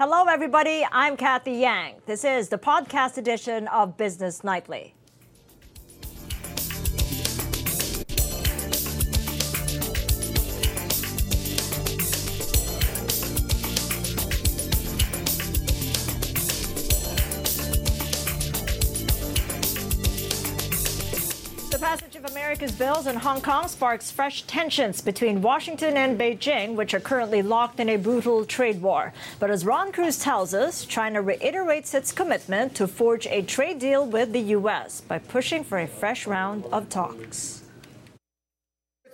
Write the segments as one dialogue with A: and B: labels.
A: Hello, everybody. I'm Cathy Yang. This is the podcast edition of Business Nightly. America's bills in Hong Kong sparks fresh tensions between Washington and Beijing, which are currently locked in a brutal trade war. But as Ron Cruz tells us, China reiterates its commitment to forge a trade deal with the U.S. by pushing for a fresh round of talks.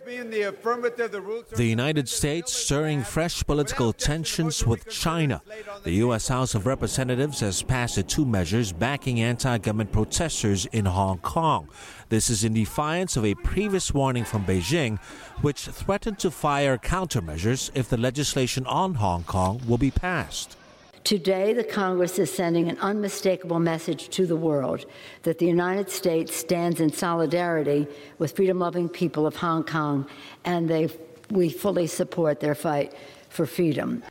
B: The United States stirring fresh political tensions with China. The U.S. House of Representatives has passed two measures backing anti government protesters in Hong Kong. This is in defiance of a previous warning from Beijing, which threatened to fire countermeasures if the legislation on Hong Kong will be passed.
C: Today, the Congress is sending an unmistakable message to the world that the United States stands in solidarity with freedom loving people of Hong Kong, and they, we fully support their fight for freedom.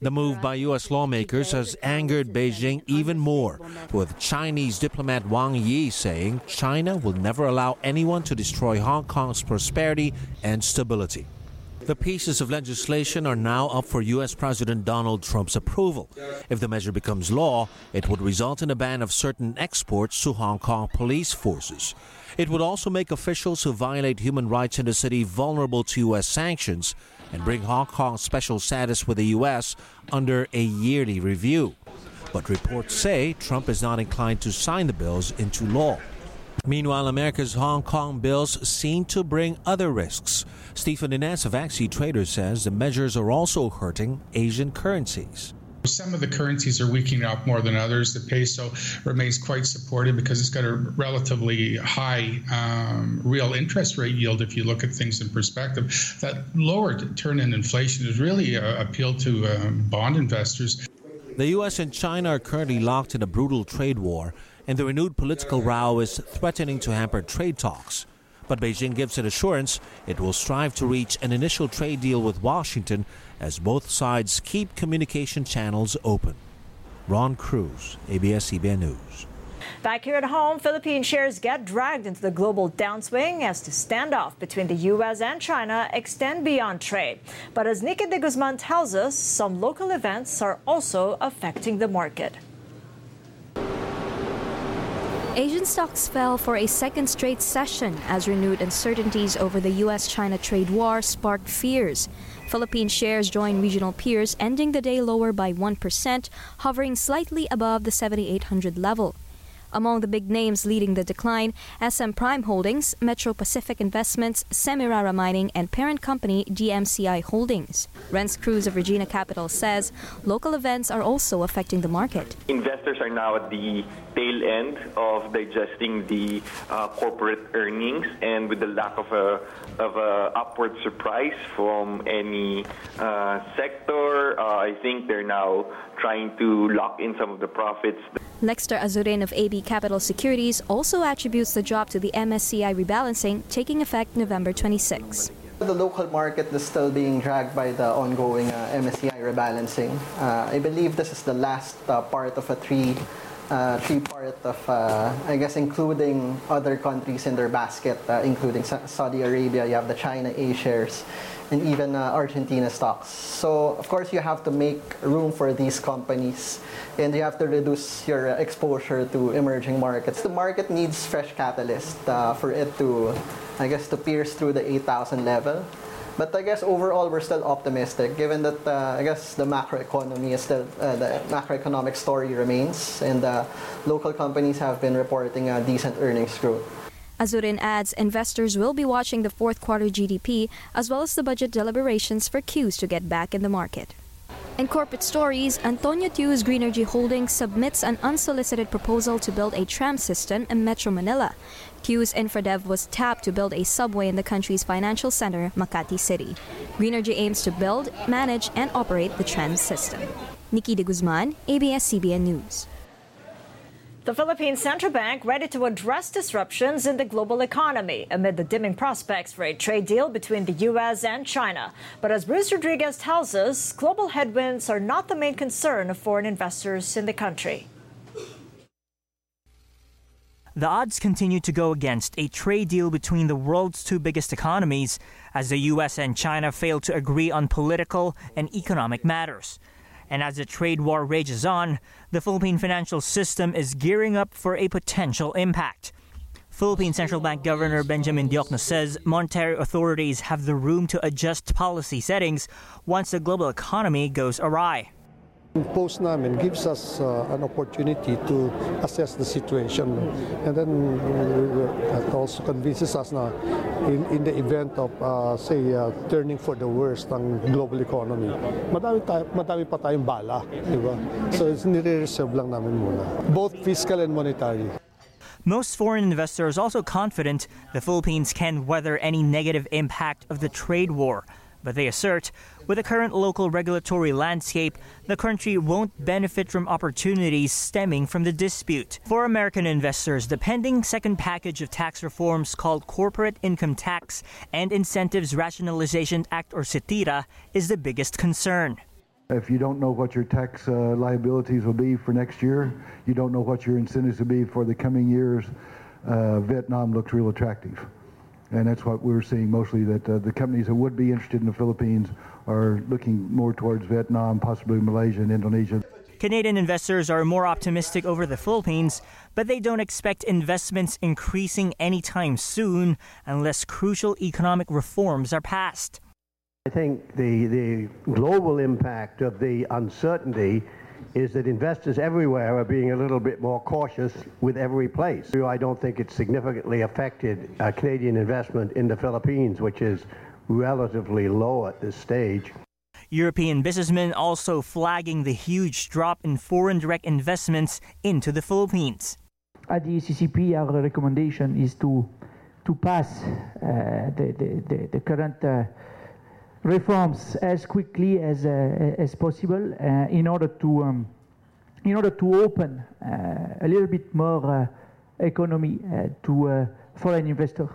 B: The move by U.S. lawmakers has angered Beijing even more, with Chinese diplomat Wang Yi saying China will never allow anyone to destroy Hong Kong's prosperity and stability. The pieces of legislation are now up for U.S. President Donald Trump's approval. If the measure becomes law, it would result in a ban of certain exports to Hong Kong police forces. It would also make officials who violate human rights in the city vulnerable to U.S. sanctions and bring Hong Kong's special status with the U.S. under a yearly review. But reports say Trump is not inclined to sign the bills into law. Meanwhile, America's Hong Kong bills seem to bring other risks. Stephen Innes of AxiTraders says the measures are also hurting Asian currencies.
D: Some of the currencies are weakening up more than others. The peso remains quite supported because it's got a relatively high um, real interest rate yield if you look at things in perspective. That lower turn in inflation has really uh, appealed to um, bond investors.
B: The U.S. and China are currently locked in a brutal trade war and the renewed political row is threatening to hamper trade talks. But Beijing gives an assurance it will strive to reach an initial trade deal with Washington as both sides keep communication channels open. Ron Cruz, ABS-CBN News.
A: Back here at home, Philippine shares get dragged into the global downswing as the standoff between the U.S. and China extend beyond trade. But as Nikki de Guzman tells us, some local events are also affecting the market.
E: Asian stocks fell for a second straight session as renewed uncertainties over the U.S. China trade war sparked fears. Philippine shares joined regional peers, ending the day lower by 1%, hovering slightly above the 7,800 level. Among the big names leading the decline, SM Prime Holdings, Metro Pacific Investments, Semirara Mining, and parent company DMCI Holdings. Renz Cruz of Regina Capital says local events are also affecting the market.
F: Investors are now at the tail end of digesting the uh, corporate earnings, and with the lack of a of a upward surprise from any uh, sector, uh, I think they're now trying to lock in some of the profits.
E: Lexter Azurin of AB Capital Securities also attributes the drop to the MSCI rebalancing taking effect November 26.
G: The local market is still being dragged by the ongoing uh, MSCI rebalancing. Uh, I believe this is the last uh, part of a three uh, three part of, uh, I guess, including other countries in their basket, uh, including Saudi Arabia, you have the China A shares, and even uh, Argentina stocks. So, of course, you have to make room for these companies and you have to reduce your exposure to emerging markets. The market needs fresh catalyst uh, for it to, I guess, to pierce through the 8,000 level. But I guess overall we're still optimistic, given that uh, I guess the macroeconomy is still uh, the macroeconomic story remains, and uh, local companies have been reporting a decent earnings growth.
E: Azurin adds investors will be watching the fourth quarter GDP as well as the budget deliberations for cues to get back in the market. In corporate stories, Antonio Tiu's Greenergy Holdings submits an unsolicited proposal to build a tram system in Metro Manila. Tiu's Infradev was tapped to build a subway in the country's financial center, Makati City. Greenergy aims to build, manage, and operate the tram system. Nikki de Guzman, ABS-CBN News.
A: The Philippine Central Bank ready to address disruptions in the global economy amid the dimming prospects for a trade deal between the U.S. and China. But as Bruce Rodriguez tells us, global headwinds are not the main concern of foreign investors in the country.
H: The odds continue to go against a trade deal between the world's two biggest economies as the U.S. and China fail to agree on political and economic matters. And as the trade war rages on, the Philippine financial system is gearing up for a potential impact. Philippine Central Bank Governor Benjamin Diokno says monetary authorities have the room to adjust policy settings once the global economy goes awry.
I: Post namin gives us uh, an opportunity to assess the situation. And then uh, it also convinces us na in, in the event of uh, say uh, turning for the worst ng global economy madami, tayo, madami pa tayong bala di ba? So it's nire-reserve lang namin muna. Both fiscal and monetary.
H: Most foreign investors also confident the Philippines can weather any negative impact of the trade war. But they assert, with the current local regulatory landscape, the country won't benefit from opportunities stemming from the dispute. For American investors, the pending second package of tax reforms called Corporate Income Tax and Incentives Rationalization Act or CITIRA is the biggest concern.
J: If you don't know what your tax uh, liabilities will be for next year, you don't know what your incentives will be for the coming years, uh, Vietnam looks real attractive. And that's what we're seeing mostly, that uh, the companies that would be interested in the Philippines are looking more towards Vietnam, possibly Malaysia and Indonesia.
H: Canadian investors are more optimistic over the Philippines, but they don't expect investments increasing anytime soon unless crucial economic reforms are passed.
K: I think the, the global impact of the uncertainty is that investors everywhere are being a little bit more cautious with every place. I don't think it's significantly affected uh, Canadian investment in the Philippines, which is relatively low at this stage.
H: European businessmen also flagging the huge drop in foreign direct investments into the Philippines.
L: At the ECCP, our recommendation is to to pass uh, the, the, the, the, current uh, reforms as quickly as, uh, as possible uh, in order to um, in order to open uh, a little bit more economy to foreign investors.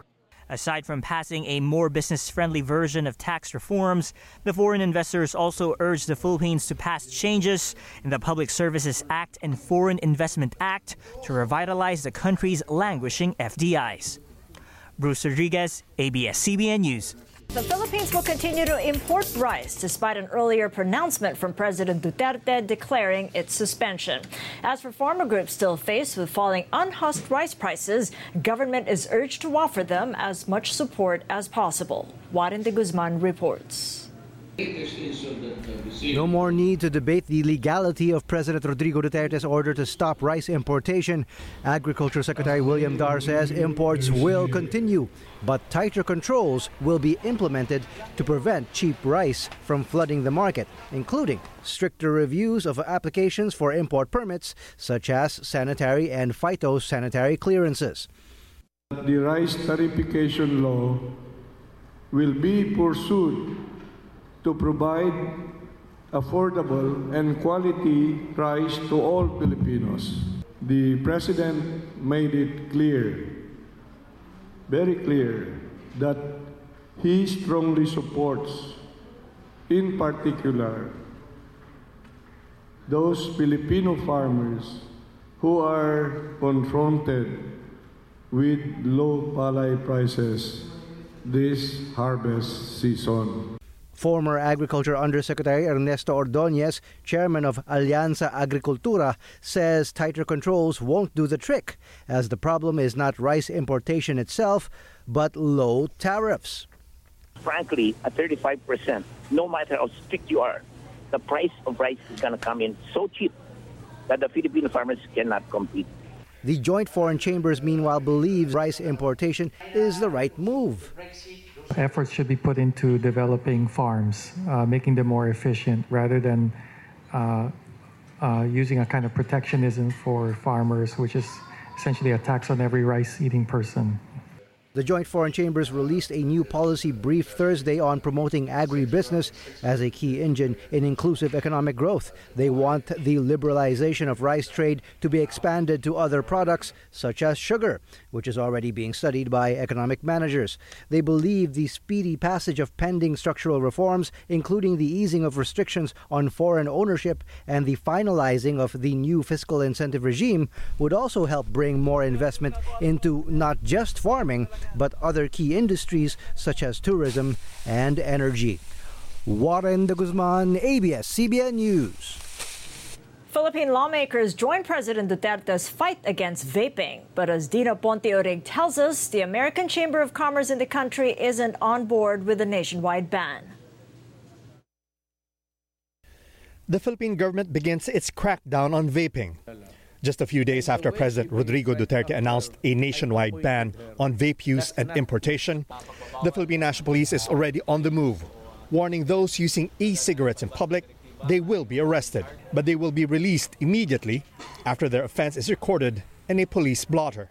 H: Aside from passing a more business friendly version of tax reforms, the foreign investors also urged the Philippines to pass changes in the Public Services Act and Foreign Investment Act to revitalize the country's languishing FDIs. Bruce Rodriguez, ABS CBN News.
A: The Philippines will continue to import rice despite an earlier pronouncement from President Duterte declaring its suspension. As for farmer groups still faced with falling unhusked rice prices, government is urged to offer them as much support as possible. Warren de Guzman reports.
M: No more need to debate the legality of President Rodrigo Duterte's order to stop rice importation. Agriculture Secretary William Dar says imports will continue, but tighter controls will be implemented to prevent cheap rice from flooding the market, including stricter reviews of applications for import permits, such as sanitary and phytosanitary clearances.
N: The rice tariffication law will be pursued to provide affordable and quality rice to all Filipinos. The President made it clear, very clear, that he strongly supports, in particular, those Filipino farmers who are confronted with low palay prices this harvest season.
M: Former Agriculture Undersecretary Ernesto Ordonez, chairman of Alyansa Agrikultura, says tighter controls won't do the trick, as the problem is not rice importation itself, but low tariffs.
O: Frankly, at 35%, no matter how strict you are, the price of rice is going to come in so cheap that the Filipino farmers cannot compete.
M: The Joint Foreign Chambers, meanwhile, believes rice importation is the right move.
P: Efforts should be put into developing farms, uh, making them more efficient rather than uh, uh, using a kind of protectionism for farmers, which is essentially a tax on every rice eating person.
M: The Joint Foreign Chambers released a new policy brief Thursday on promoting agribusiness as a key engine in inclusive economic growth. They want the liberalization of rice trade to be expanded to other products such as sugar, which is already being studied by economic managers. They believe the speedy passage of pending structural reforms, including the easing of restrictions on foreign ownership and the finalizing of the new fiscal incentive regime, would also help bring more investment into not just farming but other key industries such as tourism and energy. Warren de Guzman, ABS-CBN News.
A: Philippine lawmakers join President Duterte's fight against vaping. But as Dina Ponte Orig tells us, the American Chamber of Commerce in the country isn't on board with a nationwide ban.
E: The Philippine government begins its crackdown on vaping. Just a few days after President Rodrigo Duterte announced a nationwide ban on vape use and importation, the Philippine National Police is already on the move, warning those using e-cigarettes in public they will be arrested, but they will be released immediately after their offense is recorded in a police blotter.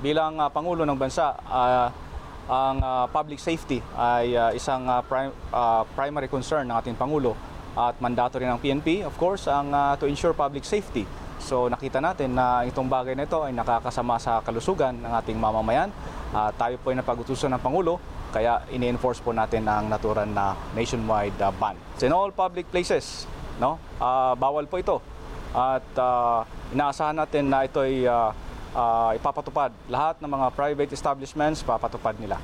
Q: Bilang uh, Pangulo ng Bansa, uh, ang uh, public safety ay uh, isang uh, prim- uh, primary concern ng ating Pangulo at mandato rin ng PNP, of course, ang uh, to ensure public safety. So nakita natin na itong bagay na ito ay nakakasama sa kalusugan ng ating mamamayan. Uh, tayo po ay napag-utusan ng Pangulo, kaya ini-enforce po natin ang naturan na nationwide uh, ban. So in all public places, no? Uh, bawal po ito. At uh, inaasahan natin na ito ay uh, uh, ipapatupad. Lahat ng mga private establishments, papatupad nila.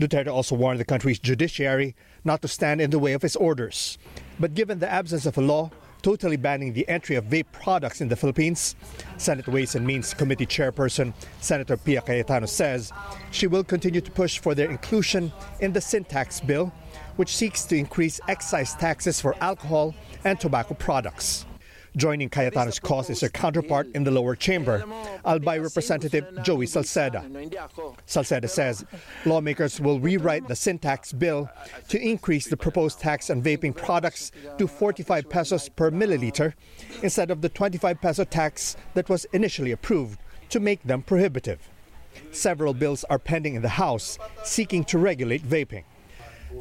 E: Duterte also warned the country's judiciary not to stand in the way of his orders. But given the absence of a law, totally banning the entry of vape products in the Philippines. Senate Ways and Means Committee Chairperson Senator Pia Cayetano says she will continue to push for their inclusion in the sin tax bill, which seeks to increase excise taxes for alcohol and tobacco products. Joining Cayetano's cause is her counterpart in the lower chamber, Albay Representative Joey Salceda. Salceda says lawmakers will rewrite the sin tax bill to increase the proposed tax on vaping products to 45 pesos per milliliter instead of the 25 peso tax that was initially approved to make them prohibitive. Several bills are pending in the House seeking to regulate vaping.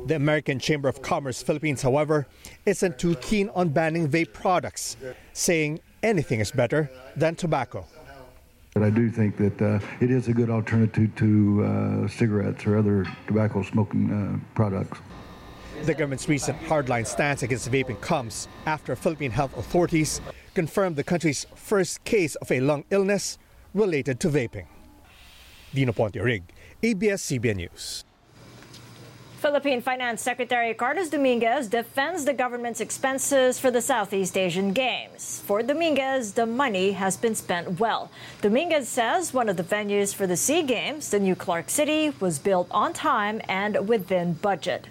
E: The American Chamber of Commerce Philippines, however, isn't too keen on banning vape products, saying anything is better than tobacco.
J: But I do think that uh, it is a good alternative to uh, cigarettes or other tobacco smoking uh, products.
E: The government's recent hardline stance against vaping comes after Philippine health authorities confirmed the country's first case of a lung illness related to vaping. Dino Ponte Rig, ABS-CBN News.
A: Philippine Finance Secretary Carlos Dominguez defends the government's expenses for the Southeast Asian Games. For Dominguez, the money has been spent well. Dominguez says one of the venues for the SEA Games, the new Clark City, was built on time and within budget.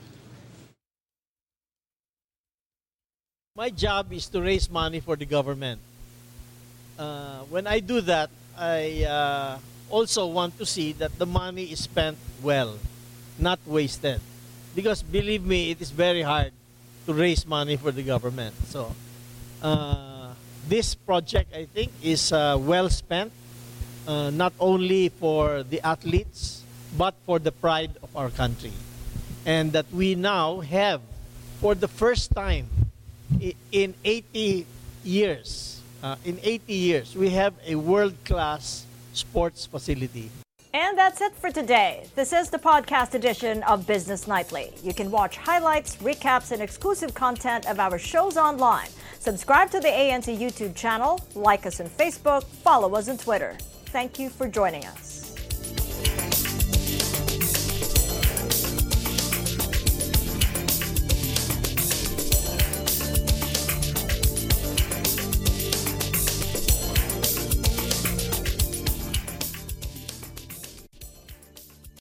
R: My job is to raise money for the government. Uh, when I do that, I uh, also want to see that the money is spent well, not wasted because believe me, it is very hard to raise money for the government. So, uh, this project, I think, is uh, well spent, uh, not only for the athletes, but for the pride of our country. And that we now have, for the first time in 80 years, uh, in 80 years, we have a world-class sports facility.
A: And that's it for today. This is the podcast edition of Business Nightly. You can watch highlights, recaps, and exclusive content of our shows online. Subscribe to the ANC YouTube channel, like us on Facebook, follow us on Twitter. Thank you for joining us.